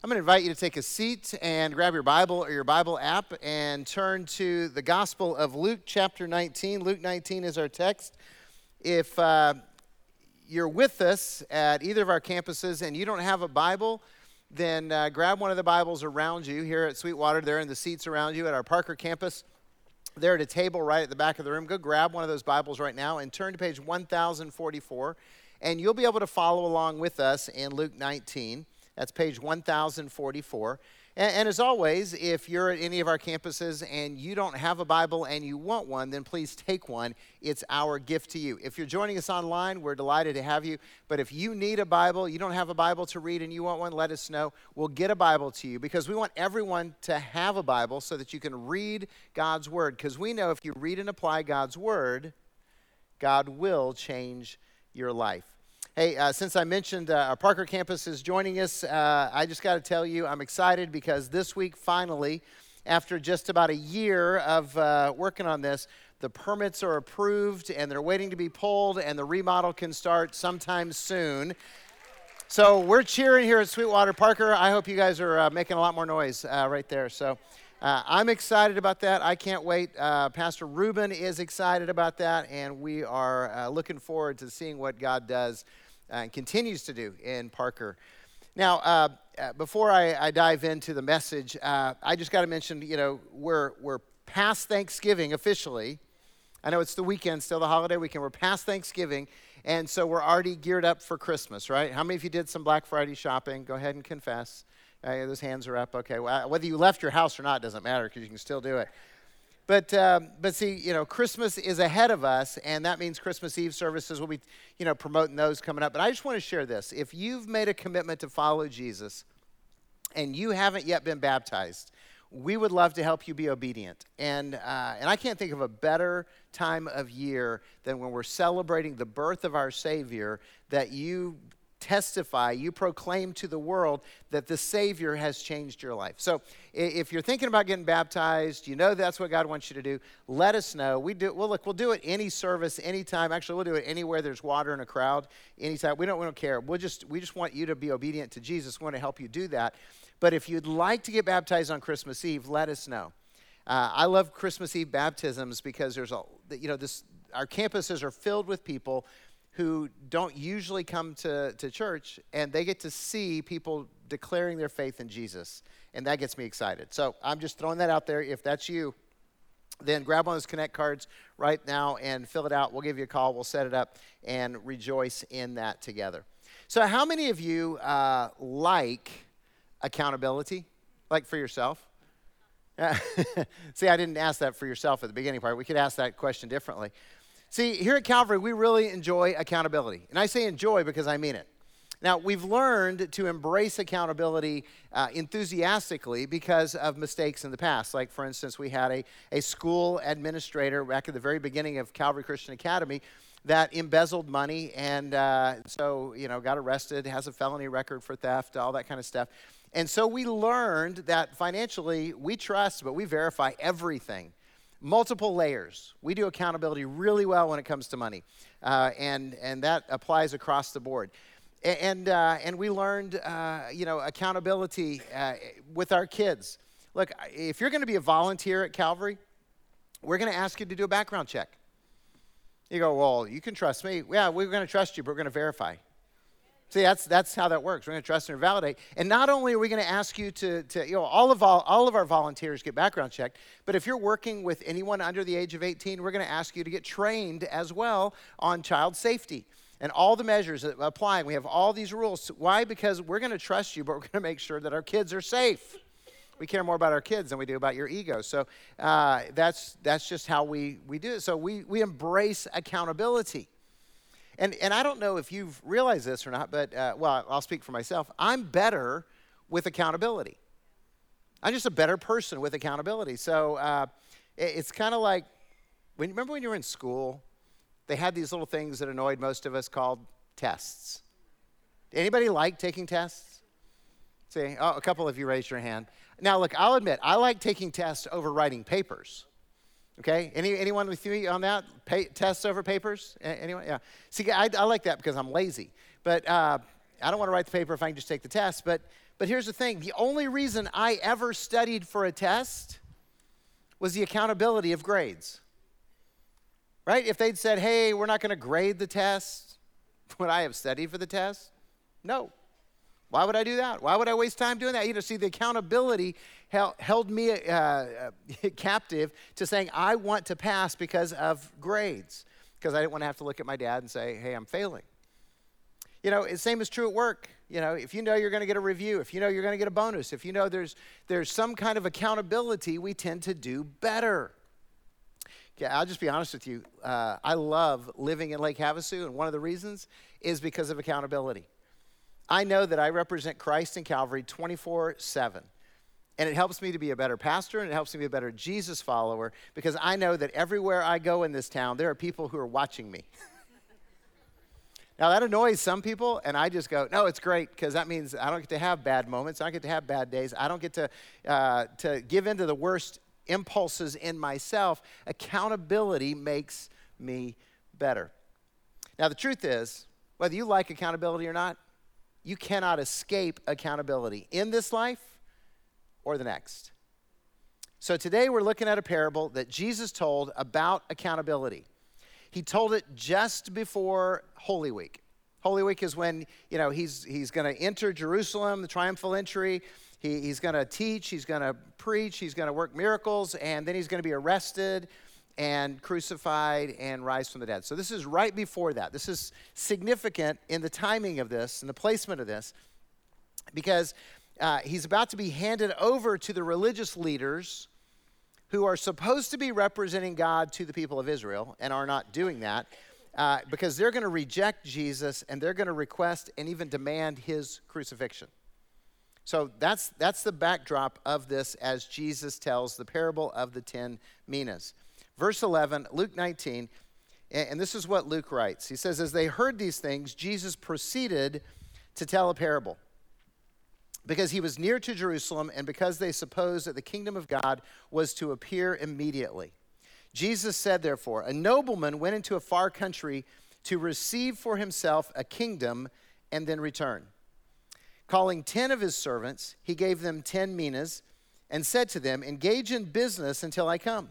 I'm going to invite you to take a seat and grab your Bible or your Bible app and turn to the Gospel of Luke, chapter 19. Luke 19 is our text. If uh, you're with us at either of our campuses and you don't have a Bible, then uh, grab one of the Bibles around you here at Sweetwater. They're in the seats around you at our Parker campus. They're at a table right at the back of the room. Go grab one of those Bibles right now and turn to page 1044, and you'll be able to follow along with us in Luke 19. That's page 1044. And, and, as always, if you're at any of our campuses and you don't have a Bible and you want one, then please take one. It's our gift to you. If you're joining us online, we're delighted to have you. But if you need a Bible, you don't have a Bible to read and you want one, let us know. We'll get a Bible to you because we want everyone to have a Bible so that you can read God's Word. Because we know if you read and apply God's Word, God will change your life. Hey, uh, since I mentioned uh, our Parker campus is joining us, uh, I just got to tell you I'm excited because this week, finally, after just about a year of uh, working on this, the permits are approved and they're waiting to be pulled, and the remodel can start sometime soon. So we're cheering here at Sweetwater Parker. I hope you guys are uh, making a lot more noise uh, right there. So. Uh, I'm excited about that. I can't wait. Uh, Pastor Ruben is excited about that, and we are uh, looking forward to seeing what God does and continues to do in Parker. Now, uh, uh, before I, I, dive into the message, uh, I just got to mention, you know, we're, we're past Thanksgiving officially. I know it's the weekend, still the holiday weekend. We're past Thanksgiving, and so we're already geared up for Christmas, right? How many of you did some Black Friday shopping? Go ahead and confess. Uh, those hands are up. Okay, well, whether you left your house or not doesn't matter because you can still do it. But, um, but see, you know, Christmas is ahead of us, and that means Christmas Eve services will be, you know, promoting those coming up. But I just want to share this. If you've made a commitment to follow Jesus and you haven't yet been baptized, we would love to help you be obedient. And, uh, and I can't think of a better time of year than when we're celebrating the birth of our Savior that you testify, you proclaim to the world that the Savior has changed your life. So if you're thinking about getting baptized, you know that's what God wants you to do, let us know. We do well look, we'll do it any service, anytime. Actually, we'll do it anywhere there's water in a crowd, anytime. We don't we don't care. We'll just we just want you to be obedient to Jesus. We want to help you do that. But if you'd like to get baptized on Christmas Eve, let us know. Uh, I love Christmas Eve baptisms because there's a you know this our campuses are filled with people who don't usually come to, to church and they get to see people declaring their faith in Jesus. And that gets me excited. So I'm just throwing that out there. If that's you, then grab one of those Connect cards right now and fill it out. We'll give you a call, we'll set it up, and rejoice in that together. So, how many of you uh, like accountability? Like for yourself? See, I didn't ask that for yourself at the beginning part. We could ask that question differently. See, here at Calvary, we really enjoy accountability. And I say enjoy because I mean it. Now, we've learned to embrace accountability uh, enthusiastically because of mistakes in the past. Like, for instance, we had a, a school administrator back at the very beginning of Calvary Christian Academy that embezzled money and uh, so, you know, got arrested, has a felony record for theft, all that kind of stuff. And so we learned that financially we trust, but we verify everything multiple layers. We do accountability really well when it comes to money, uh, and, and that applies across the board. And, uh, and we learned, uh, you know, accountability uh, with our kids. Look, if you're going to be a volunteer at Calvary, we're going to ask you to do a background check. You go, well, you can trust me. Yeah, we're going to trust you, but we're going to verify. See, that's, that's how that works. We're going to trust and validate. And not only are we going to ask you to, to you know, all of, all, all of our volunteers get background checked, but if you're working with anyone under the age of 18, we're going to ask you to get trained as well on child safety and all the measures that apply. We have all these rules. Why? Because we're going to trust you, but we're going to make sure that our kids are safe. We care more about our kids than we do about your ego. So uh, that's, that's just how we, we do it. So we, we embrace accountability. And, and I don't know if you've realized this or not, but, uh, well, I'll speak for myself. I'm better with accountability. I'm just a better person with accountability. So uh, it, it's kind of like, when, remember when you were in school? They had these little things that annoyed most of us called tests. Anybody like taking tests? See, oh, a couple of you raised your hand. Now, look, I'll admit, I like taking tests over writing papers. Okay, Any, anyone with me on that? Pay, tests over papers? Anyone? Yeah. See, I, I, like that because I'm lazy. But uh, I don't want to write the paper if I can just take the test. But, but here's the thing the only reason I ever studied for a test was the accountability of grades. Right? If they'd said, hey, we're not going to grade the test, would I have studied for the test? No. Why would I do that? Why would I waste time doing that? You know, see, the accountability held me uh, captive to saying, I want to pass because of grades, because I didn't want to have to look at my dad and say, hey, I'm failing. You know, the same is true at work. You know, if you know you're going to get a review, if you know you're going to get a bonus, if you know there's, there's some kind of accountability, we tend to do better. Yeah, I'll just be honest with you. Uh, I love living in Lake Havasu, and one of the reasons is because of accountability. I know that I represent Christ and Calvary 24 7. And it helps me to be a better pastor and it helps me be a better Jesus follower because I know that everywhere I go in this town, there are people who are watching me. now, that annoys some people, and I just go, no, it's great because that means I don't get to have bad moments. I don't get to have bad days. I don't get to, uh, to give in to the worst impulses in myself. Accountability makes me better. Now, the truth is, whether you like accountability or not, you cannot escape accountability in this life or the next. So today we're looking at a parable that Jesus told about accountability. He told it just before Holy Week. Holy Week is when, you know, he's, he's going to enter Jerusalem, the triumphal entry. He, he's going to teach, he's going to preach, he's going to work miracles, and then he's going to be arrested and crucified and rise from the dead. So this is right before that. This is significant in the timing of this and the placement of this because uh, he's about to be handed over to the religious leaders who are supposed to be representing God to the people of Israel and are not doing that uh, because they're going to reject Jesus and they're going to request and even demand his crucifixion. So that's, that's the backdrop of this as Jesus tells the parable of the ten minas. Verse 11, Luke 19, and this is what Luke writes. He says, As they heard these things, Jesus proceeded to tell a parable. Because he was near to Jerusalem, and because they supposed that the kingdom of God was to appear immediately. Jesus said, therefore, A nobleman went into a far country to receive for himself a kingdom and then return. Calling ten of his servants, he gave them ten minas and said to them, Engage in business until I come.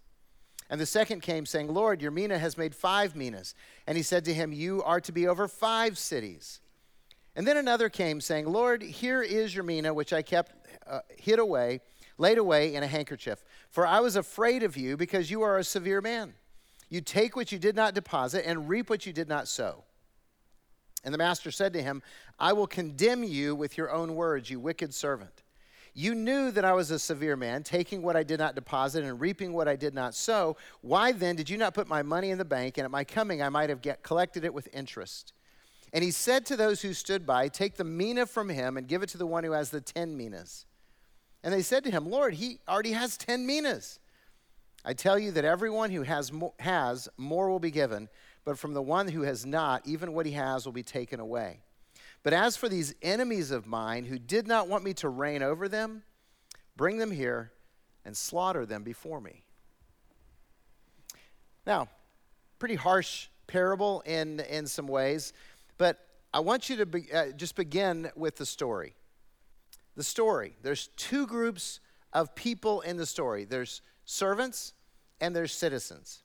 And the second came, saying, Lord, your mina has made five minas. And he said to him, You are to be over five cities. And then another came, saying, Lord, here is your mina, which I kept uh, hid away, laid away in a handkerchief. For I was afraid of you, because you are a severe man. You take what you did not deposit and reap what you did not sow. And the master said to him, I will condemn you with your own words, you wicked servant. You knew that I was a severe man, taking what I did not deposit and reaping what I did not sow. Why then did you not put my money in the bank, and at my coming I might have get, collected it with interest? And he said to those who stood by, Take the mina from him and give it to the one who has the ten minas. And they said to him, Lord, he already has ten minas. I tell you that everyone who has has, more will be given, but from the one who has not, even what he has will be taken away. But as for these enemies of mine who did not want me to reign over them, bring them here and slaughter them before me. Now, pretty harsh parable in, in some ways, but I want you to be, uh, just begin with the story. The story. There's two groups of people in the story there's servants and there's citizens.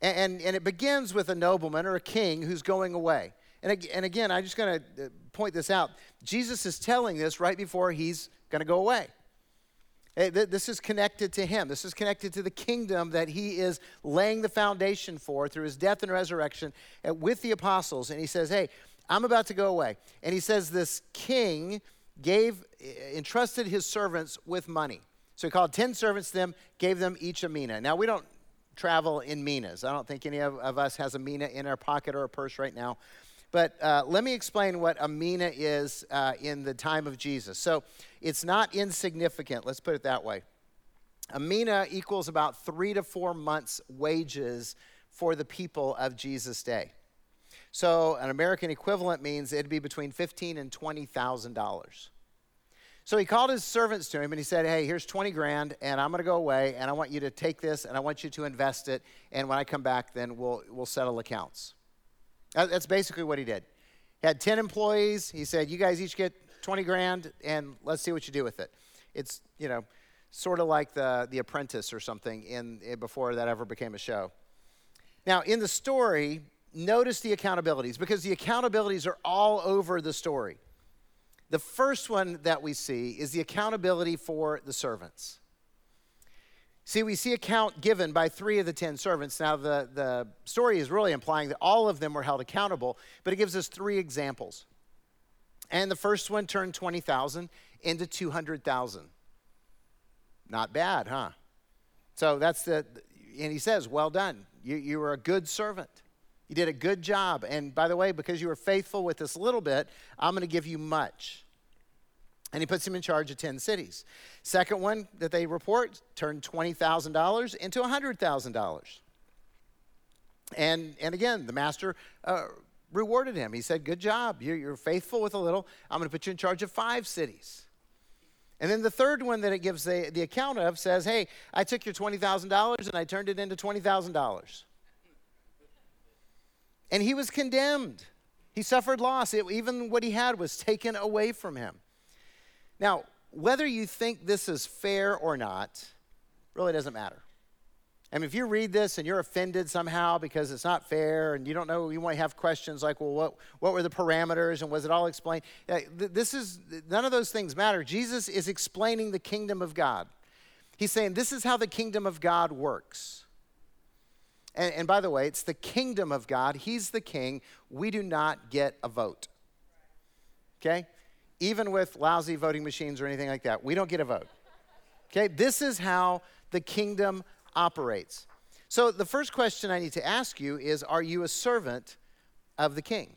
And, and, and it begins with a nobleman or a king who's going away. And, and again, I'm just going to uh, point this out. Jesus is telling this right before he's going to go away. This is connected to him. This is connected to the kingdom that he is laying the foundation for through his death and resurrection uh, with the apostles. And he says, Hey, I'm about to go away. And he says, This king gave, uh, entrusted his servants with money. So he called 10 servants to them, gave them each a mina. Now, we don't travel in minas. I don't think any of, of us has a mina in our pocket or a purse right now. But uh, let me explain what a mina is uh, in the time of Jesus. So it's not insignificant, let's put it that way. A mina equals about three to four months' wages for the people of Jesus' day. So an American equivalent means it'd be between fifteen and twenty thousand dollars. So he called his servants to him and he said, Hey, here's 20 grand, and I'm going to go away, and I want you to take this, and I want you to invest it, and when I come back, then we'll, we'll settle accounts. That's basically what he did. He had 10 employees. He said, You guys each get 20 grand, and let's see what you do with it. It's, you know, sort of like the, the apprentice or something in, in before that ever became a show. Now, in the story, notice the accountabilities because the accountabilities are all over the story. The first one that we see is the accountability for the servants. See, we see account given by three of the ten servants. Now, the, the story is really implying that all of them were held accountable, but it gives us three examples. And the first one turned 20,000 into 200,000. Not bad, huh? So that's the, and he says, Well done. You, you were a good servant. You did a good job. And by the way, because you were faithful with this little bit, I'm going to give you much. And he puts him in charge of 10 cities. Second one that they report turned $20,000 into $100,000. And, and again, the master uh, rewarded him. He said, Good job. You're, you're faithful with a little. I'm going to put you in charge of five cities. And then the third one that it gives the, the account of says, Hey, I took your $20,000 and I turned it into $20,000 and he was condemned. He suffered loss. It, even what he had was taken away from him. Now, whether you think this is fair or not really doesn't matter. I mean, if you read this and you're offended somehow because it's not fair and you don't know, you might have questions like, well, what, what were the parameters and was it all explained? Uh, this is, none of those things matter. Jesus is explaining the kingdom of God. He's saying, this is how the kingdom of God works. And, and by the way, it's the kingdom of God. He's the king. We do not get a vote. Okay? Even with lousy voting machines or anything like that, we don't get a vote. Okay? This is how the kingdom operates. So the first question I need to ask you is Are you a servant of the king?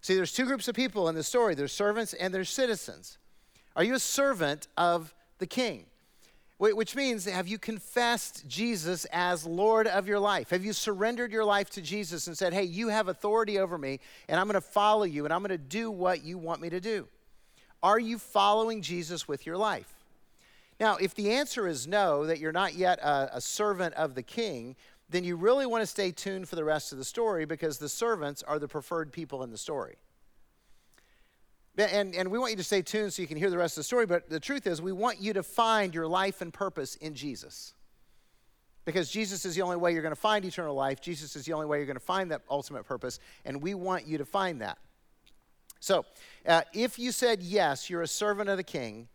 See, there's two groups of people in the story there's servants and there's citizens. Are you a servant of the king? Which means, have you confessed Jesus as Lord of your life? Have you surrendered your life to Jesus and said, hey, you have authority over me, and I'm going to follow you, and I'm going to do what you want me to do? Are you following Jesus with your life? Now, if the answer is no, that you're not yet a, a servant of the king, then you really want to stay tuned for the rest of the story because the servants are the preferred people in the story. And, and we want you to stay tuned so you can hear the rest of the story, but the truth is, we want you to find your life and purpose in Jesus. Because Jesus is the only way you're going to find eternal life. Jesus is the only way you're going to find that ultimate purpose, and we want you to find that. So, uh, if you said yes, you're a servant of the king,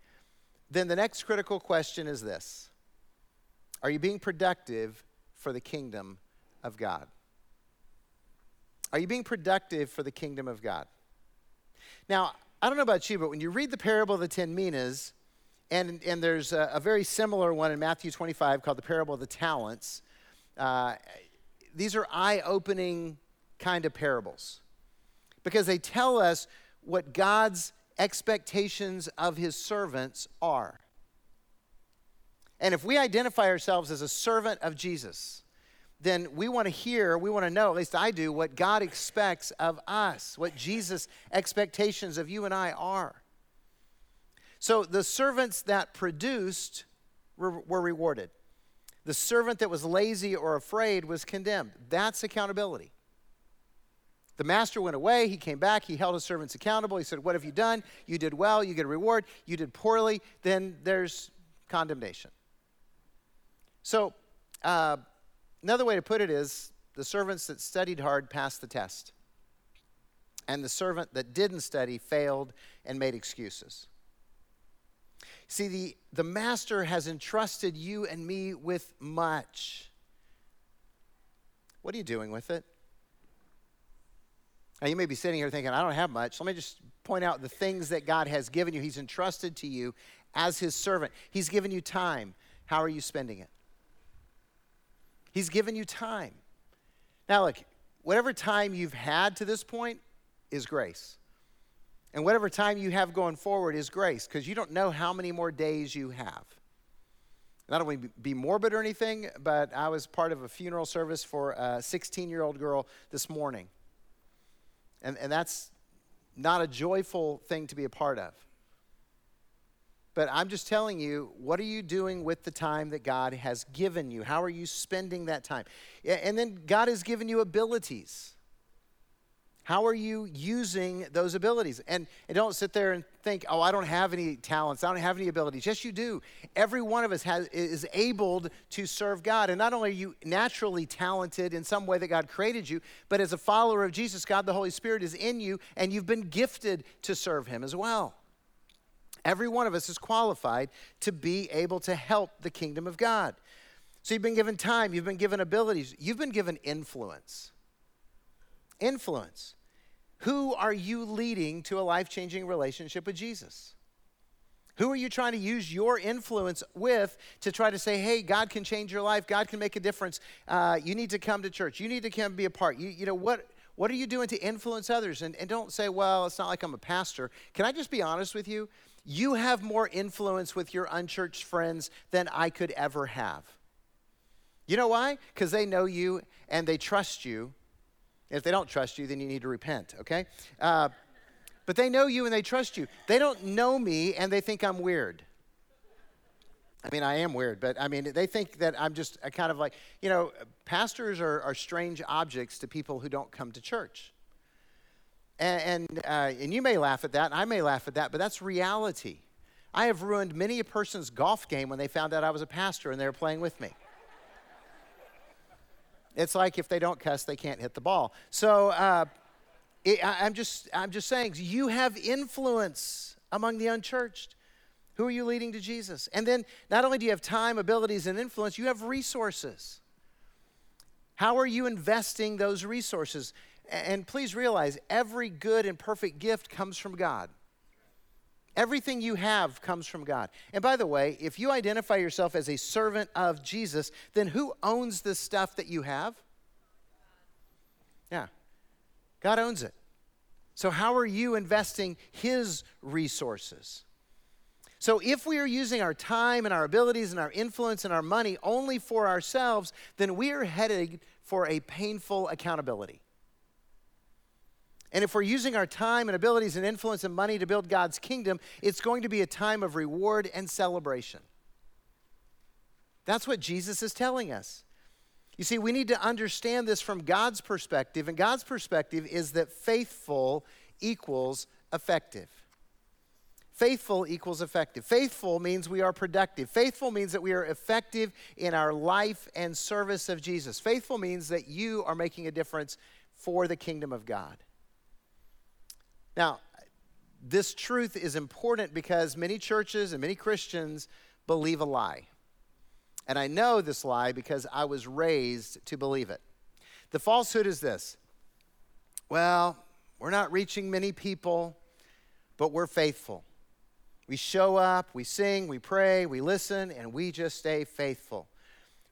then the next critical question is this Are you being productive for the kingdom of God? Are you being productive for the kingdom of God? Now, I don't know about you, but when you read the parable of the ten minas, and, and there's a, a very similar one in Matthew 25 called the parable of the talents, uh, these are eye opening kind of parables because they tell us what God's expectations of his servants are. And if we identify ourselves as a servant of Jesus, then we want to hear, we want to know, at least I do, what God expects of us, what Jesus' expectations of you and I are. So the servants that produced were, rewarded. The servant that was lazy or afraid was condemned. That's accountability. The master went away. He came back. He held his servants accountable. He said, What have you done? You did well. You get a reward. You did poorly. Then there's condemnation. So, uh, Another way to put it is the servants that studied hard passed the test, and the servant that didn't study failed and made excuses. See, the, the master has entrusted you and me with much. What are you doing with it? Now, you may be sitting here thinking, I don't have much. Let me just point out the things that God has given you. He's entrusted to you as His servant, He's given you time. How are you spending it? He's given you time. Now, look, whatever time you've had to this point, is grace. And whatever time you have going forward is grace because you don't know how many more days you have. Not only be morbid or anything, but I was part of a funeral service for a 16 year old girl this morning. And, and that's not a joyful thing to be a part of. But I'm just telling you, what are you doing with the time that God has given you? How are you spending that time? And then God has given you abilities. How are you using those abilities? And, and don't sit there and think, oh, I don't have any talents, I don't have any abilities. Yes, you do. Every one of us has, is able to serve God. And not only are you naturally talented in some way that God created you, but as a follower of Jesus, God the Holy Spirit is in you, and you've been gifted to serve Him as well. Every one of us is qualified to be able to help the kingdom of God. So you've been given time, you've been given abilities, you've been given influence. Influence. Who are you leading to a life changing relationship with Jesus? Who are you trying to use your influence with to try to say, hey, God can change your life, God can make a difference. Uh, you need to come to church, you need to come be a part. You, you know, what, what are you doing to influence others? And, and don't say, well, it's not like I'm a pastor. Can I just be honest with you? You have more influence with your unchurched friends than I could ever have. You know why? Because they know you and they trust you if they don't trust you, then you need to repent, okay? Uh, but they know you and they trust you. They don't know me and they think I'm weird. I mean, I am weird, but I mean, they think that I'm just kind of like, you know, pastors are, are strange objects to people who don't come to church. And, and, uh, and you may laugh at that, and I may laugh at that, but that's reality. I have ruined many a person's golf game when they found out I was a pastor and they were playing with me. It's like if they don't cuss, they can't hit the ball. So uh, it, I, I'm, just, I'm just saying, you have influence among the unchurched. Who are you leading to Jesus? And then not only do you have time, abilities, and influence, you have resources. How are you investing those resources? And please realize every good and perfect gift comes from God. Everything you have comes from God. And by the way, if you identify yourself as a servant of Jesus, then who owns the stuff that you have? Yeah, God owns it. So, how are you investing His resources? So, if we are using our time and our abilities and our influence and our money only for ourselves, then we are headed for a painful accountability. And if we're using our time and abilities and influence and money to build God's kingdom, it's going to be a time of reward and celebration. That's what Jesus is telling us. You see, we need to understand this from God's perspective, and God's perspective is that faithful equals effective. Faithful equals effective. Faithful means we are productive. Faithful means that we are effective in our life and service of Jesus. Faithful means that you are making a difference for the kingdom of God. Now, this truth is important because many churches and many Christians believe a lie. And I know this lie because I was raised to believe it. The falsehood is this well, we're not reaching many people, but we're faithful. We show up, we sing, we pray, we listen, and we just stay faithful.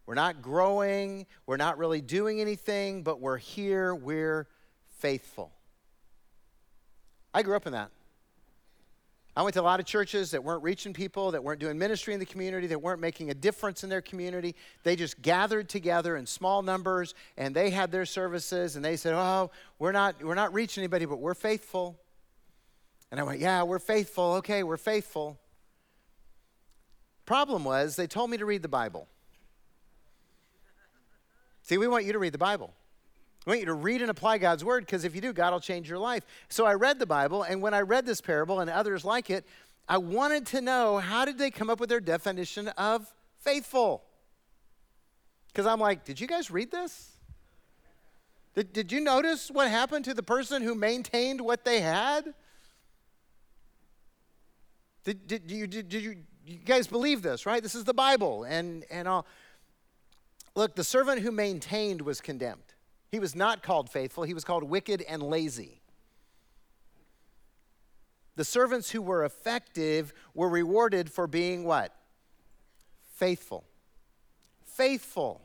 We're not growing, we're not really doing anything, but we're here, we're faithful. I grew up in that. I went to a lot of churches that weren't reaching people, that weren't doing ministry in the community, that weren't making a difference in their community. They just gathered together in small numbers and they had their services and they said, "Oh, we're not we're not reaching anybody, but we're faithful." And I went, "Yeah, we're faithful. Okay, we're faithful." Problem was, they told me to read the Bible. See, we want you to read the Bible. I want you to read and apply God's word because if you do, God will change your life. So I read the Bible, and when I read this parable and others like it, I wanted to know how did they come up with their definition of faithful? Because I'm like, did you guys read this? Did, did you notice what happened to the person who maintained what they had? Did, did, you, did, did you, you guys believe this, right? This is the Bible. And, and all. Look, the servant who maintained was condemned. He was not called faithful, he was called wicked and lazy. The servants who were effective were rewarded for being what? Faithful. Faithful.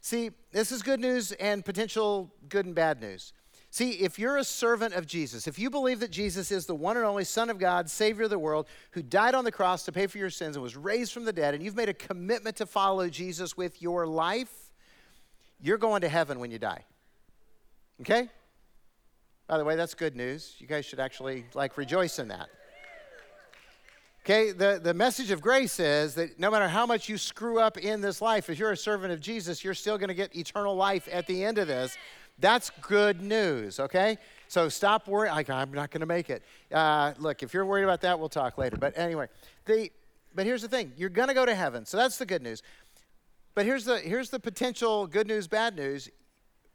See, this is good news and potential good and bad news. See, if you're a servant of Jesus, if you believe that Jesus is the one and only Son of God, Savior of the world, who died on the cross to pay for your sins and was raised from the dead, and you've made a commitment to follow Jesus with your life, you're going to heaven when you die. Okay? By the way, that's good news. You guys should actually like rejoice in that. Okay, the, the message of grace is that no matter how much you screw up in this life, if you're a servant of Jesus, you're still going to get eternal life at the end of this. That's good news, okay? So stop worrying. I'm not going to make it. Uh, look, if you're worried about that, we'll talk later. But anyway, the, but here's the thing you're going to go to heaven. So that's the good news. But here's the, here's the potential good news, bad news.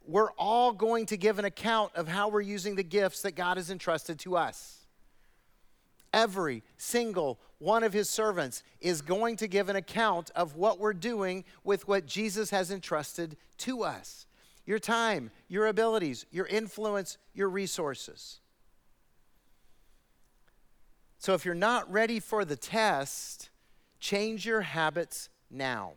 We're all going to give an account of how we're using the gifts that God has entrusted to us every single one of his servants is going to give an account of what we're doing with what Jesus has entrusted to us your time, your abilities, your influence, your resources. So if you're not ready for the test, change your habits now.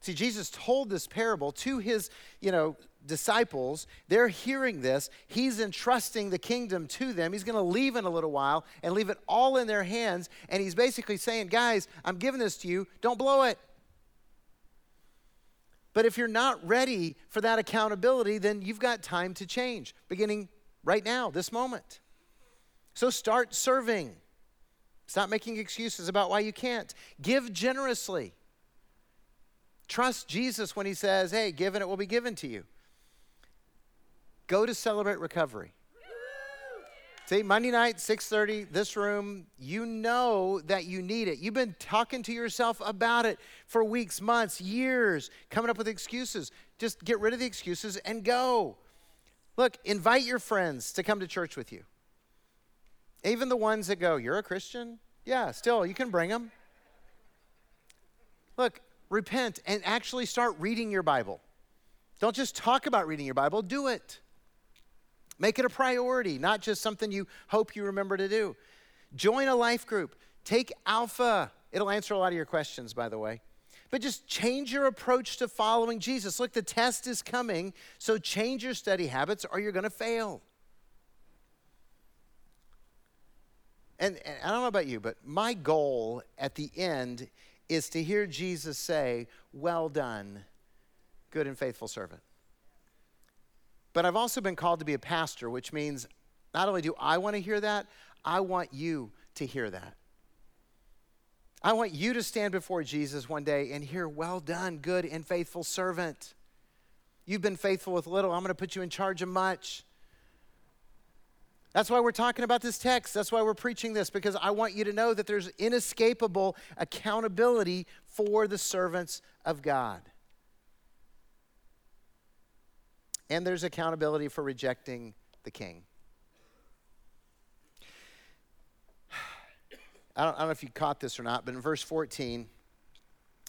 See, Jesus told this parable to his, you know, disciples. They're hearing this. He's entrusting the kingdom to them. He's going to leave in a little while and leave it all in their hands. And he's basically saying, guys, I'm giving this to you. Don't blow it. But if you're not ready for that accountability, then you've got time to change, beginning right now, this moment. So start serving. Stop making excuses about why you can't. Give generously. Trust Jesus when he says, hey, given it will be given to you. Go to Celebrate Recovery. See, Monday night, 6:30, this room, you know that you need it. You've been talking to yourself about it for weeks, months, years, coming up with excuses. Just get rid of the excuses and go. Look, invite your friends to come to church with you. Even the ones that go, "You're a Christian?" Yeah, still, you can bring them. Look, repent and actually start reading your Bible. Don't just talk about reading your Bible, do it. Make it a priority, not just something you hope you remember to do. Join a life group. Take Alpha. It'll answer a lot of your questions, by the way. But just change your approach to following Jesus. Look, the test is coming, so change your study habits or you're going to fail. And, and, I don't know about you, but my goal at the end is to hear Jesus say, Well done, good and faithful servant. But I've also been called to be a pastor, which means not only do I want to hear that, I want you to hear that. I want you to stand before Jesus one day and hear, Well done, good and faithful servant. You've been faithful with little, I'm going to put you in charge of much. That's why we're talking about this text. That's why we're preaching this, because I want you to know that there's inescapable accountability for the servants of God. And there's accountability for rejecting the king. I don't, I don't know if you caught this or not, but in verse 14,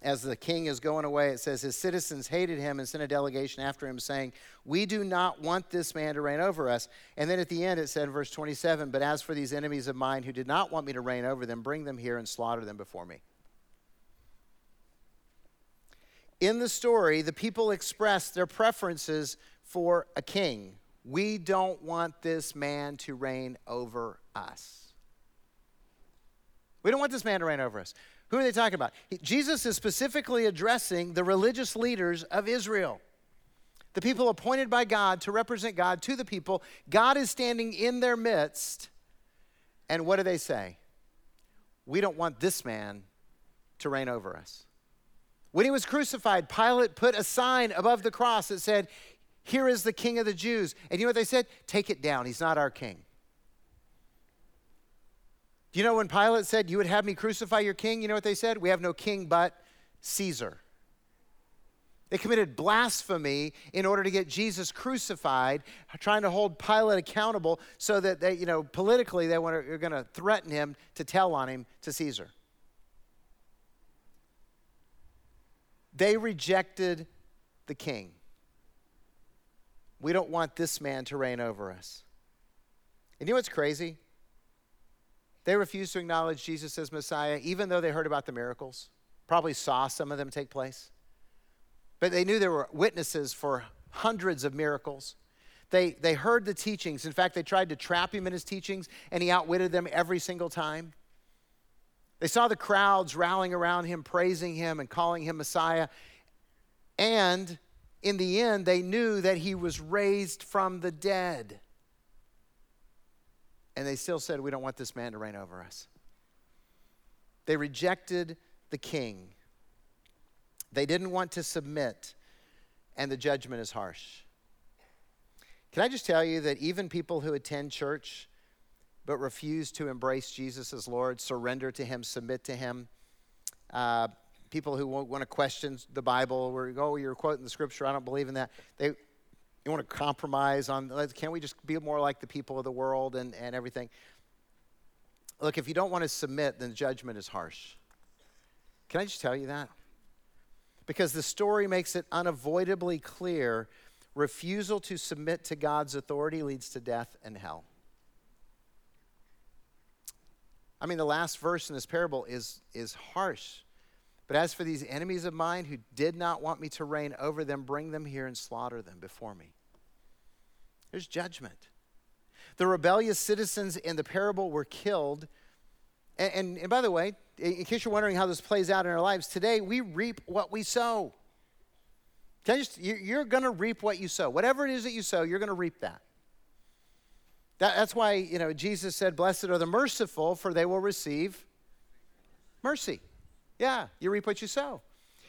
as the king is going away, it says, His citizens hated him and sent a delegation after him, saying, We do not want this man to reign over us. And then at the end, it said in verse 27, But as for these enemies of mine who did not want me to reign over them, bring them here and slaughter them before me. In the story, the people expressed their preferences for a king. We don't want this man to reign over us. We don't want this man to reign over us. Who are they talking about? Jesus is specifically addressing the religious leaders of Israel, the people appointed by God to represent God to the people. God is standing in their midst. And what do they say? We don't want this man to reign over us. When he was crucified, Pilate put a sign above the cross that said, Here is the King of the Jews. And you know what they said? Take it down. He's not our king. Do you know when Pilate said, You would have me crucify your king? You know what they said? We have no king but Caesar. They committed blasphemy in order to get Jesus crucified, trying to hold Pilate accountable so that they, you know, politically they were going to threaten him to tell on him to Caesar. They rejected the king. We don't want this man to reign over us. And you know what's crazy? They refused to acknowledge Jesus as Messiah, even though they heard about the miracles, probably saw some of them take place. But they knew there were witnesses for hundreds of miracles. They, they heard the teachings. In fact, they tried to trap him in his teachings, and he outwitted them every single time. They saw the crowds rallying around him, praising him, and calling him Messiah. And in the end, they knew that he was raised from the dead. And they still said, We don't want this man to reign over us. They rejected the king. They didn't want to submit, and the judgment is harsh. Can I just tell you that even people who attend church but refuse to embrace Jesus as Lord, surrender to Him, submit to Him, uh, people who want to question the Bible, where you go, oh, you're quoting the scripture, I don't believe in that. They, you want to compromise on, can't we just be more like the people of the world and, and everything? Look, if you don't want to submit, then judgment is harsh. Can I just tell you that? Because the story makes it unavoidably clear refusal to submit to God's authority leads to death and hell. I mean, the last verse in this parable is, is harsh. But as for these enemies of mine who did not want me to reign over them, bring them here and slaughter them before me. There's judgment. The rebellious citizens in the parable were killed. And, and, and, by the way, in case you're wondering how this plays out in our lives, today we reap what we sow. I just, you're going to reap what you sow. Whatever it is that you sow, you're going to reap that. that. That's why, you know, Jesus said, Blessed are the merciful, for they will receive mercy. Yeah, you reap what you sow.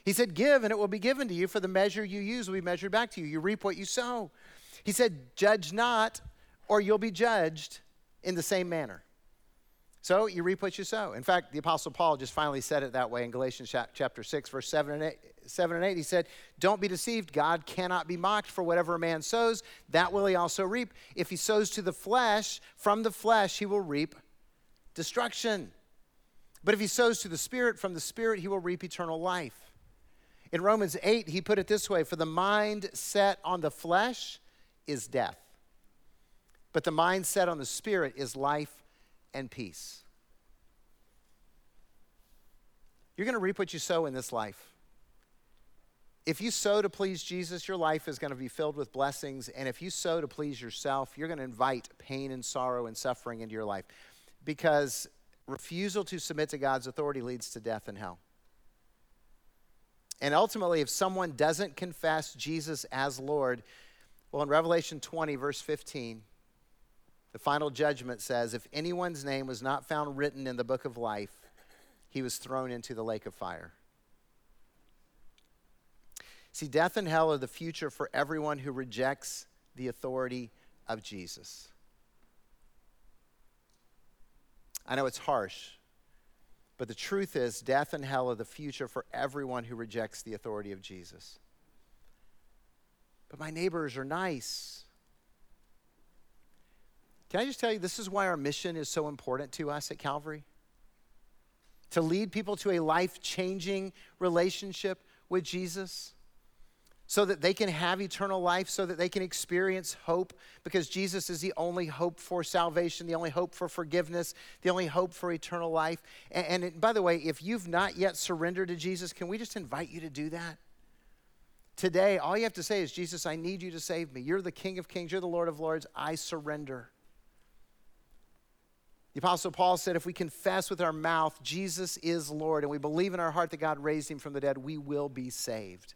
He said, Give, and it will be given to you, for the measure you use will be measured back to you. You reap what you sow. He said, Judge not, or you'll be judged in the same manner. So you reap what you sow. In fact, the Apostle Paul just finally said it that way in Galatians chapter 6, verse 7 and 8. 7 and 8, he said, Don't be deceived. God cannot be mocked, for whatever a man sows, that will he also reap. If he sows to the flesh, from the flesh he will reap destruction. But if he sows to the Spirit, from the Spirit he will reap eternal life. In Romans 8, he put it this way For the mind set on the flesh is death, but the mind set on the Spirit is life and peace. You're going to reap what you sow in this life. If you sow to please Jesus, your life is going to be filled with blessings. And if you sow to please yourself, you're going to invite pain and sorrow and suffering into your life. Because refusal to submit to God's authority leads to death and hell. And ultimately, if someone doesn't confess Jesus as Lord, well, in Revelation 20, verse 15, the final judgment says if anyone's name was not found written in the book of life, he was thrown into the lake of fire. See, death and hell are the future for everyone who rejects the authority of Jesus. I know it's harsh, but the truth is, death and hell are the future for everyone who rejects the authority of Jesus. But my neighbors are nice. Can I just tell you, this is why our mission is so important to us at Calvary? To lead people to a life changing relationship with Jesus so that they can have eternal life, so that they can experience hope, because Jesus is the only hope for salvation, the only hope for forgiveness, the only hope for eternal life. And, and it, by the way, if you've not yet surrendered to Jesus, can we just invite you to do that? Today, all you have to say is, Jesus, I need you to save me. You're the King of Kings, you're the Lord of Lords. I surrender. The Apostle Paul said, if we confess with our mouth Jesus is Lord and we believe in our heart that God raised him from the dead, we will be saved.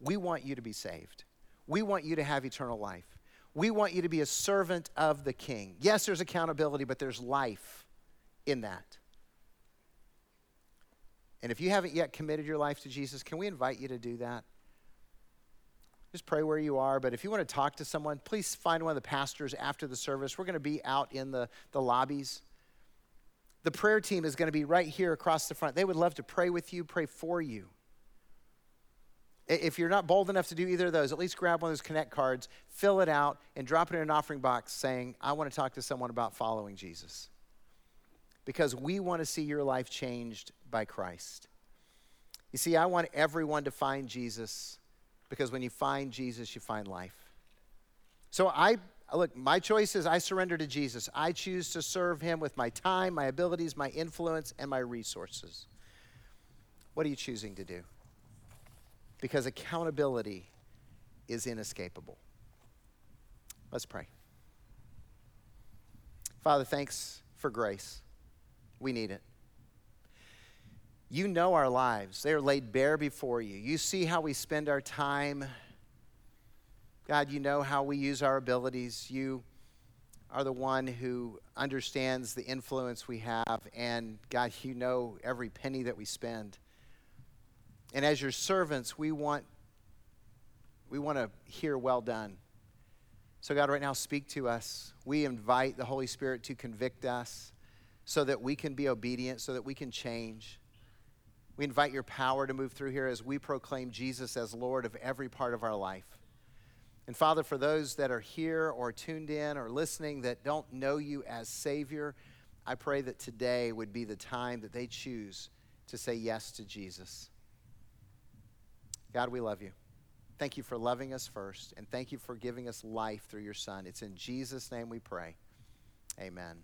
We want you to be saved. We want you to have eternal life. We want you to be a servant of the king. Yes, there's accountability, but there's life in that. And if you haven't yet committed your life to Jesus, can we invite you to do that? Just pray where you are. But if you want to talk to someone, please find one of the pastors after the service. We're going to be out in the, the lobbies. The prayer team is going to be right here across the front. They would love to pray with you, pray for you. If you're not bold enough to do either of those, at least grab one of those Connect cards, fill it out, and drop it in an offering box saying, I want to talk to someone about following Jesus. Because we want to see your life changed by Christ. You see, I want everyone to find Jesus because when you find Jesus, you find life. So I look, my choice is I surrender to Jesus. I choose to serve him with my time, my abilities, my influence, and my resources. What are you choosing to do? Because accountability is inescapable. Let's pray. Father, thanks for grace. We need it. You know our lives, they are laid bare before you. You see how we spend our time. God, you know how we use our abilities. You are the one who understands the influence we have. And God, you know every penny that we spend. And as your servants, we want, we want to hear well done. So, God, right now, speak to us. We invite the Holy Spirit to convict us so that we can be obedient, so that we can change. We invite your power to move through here as we proclaim Jesus as Lord of every part of our life. And Father, for those that are here or tuned in or listening that don't know you as Savior, I pray that today would be the time that they choose to say yes to Jesus. God, we love you. Thank you for loving us first, and thank you for giving us life through your Son. It's in Jesus' name we pray. Amen.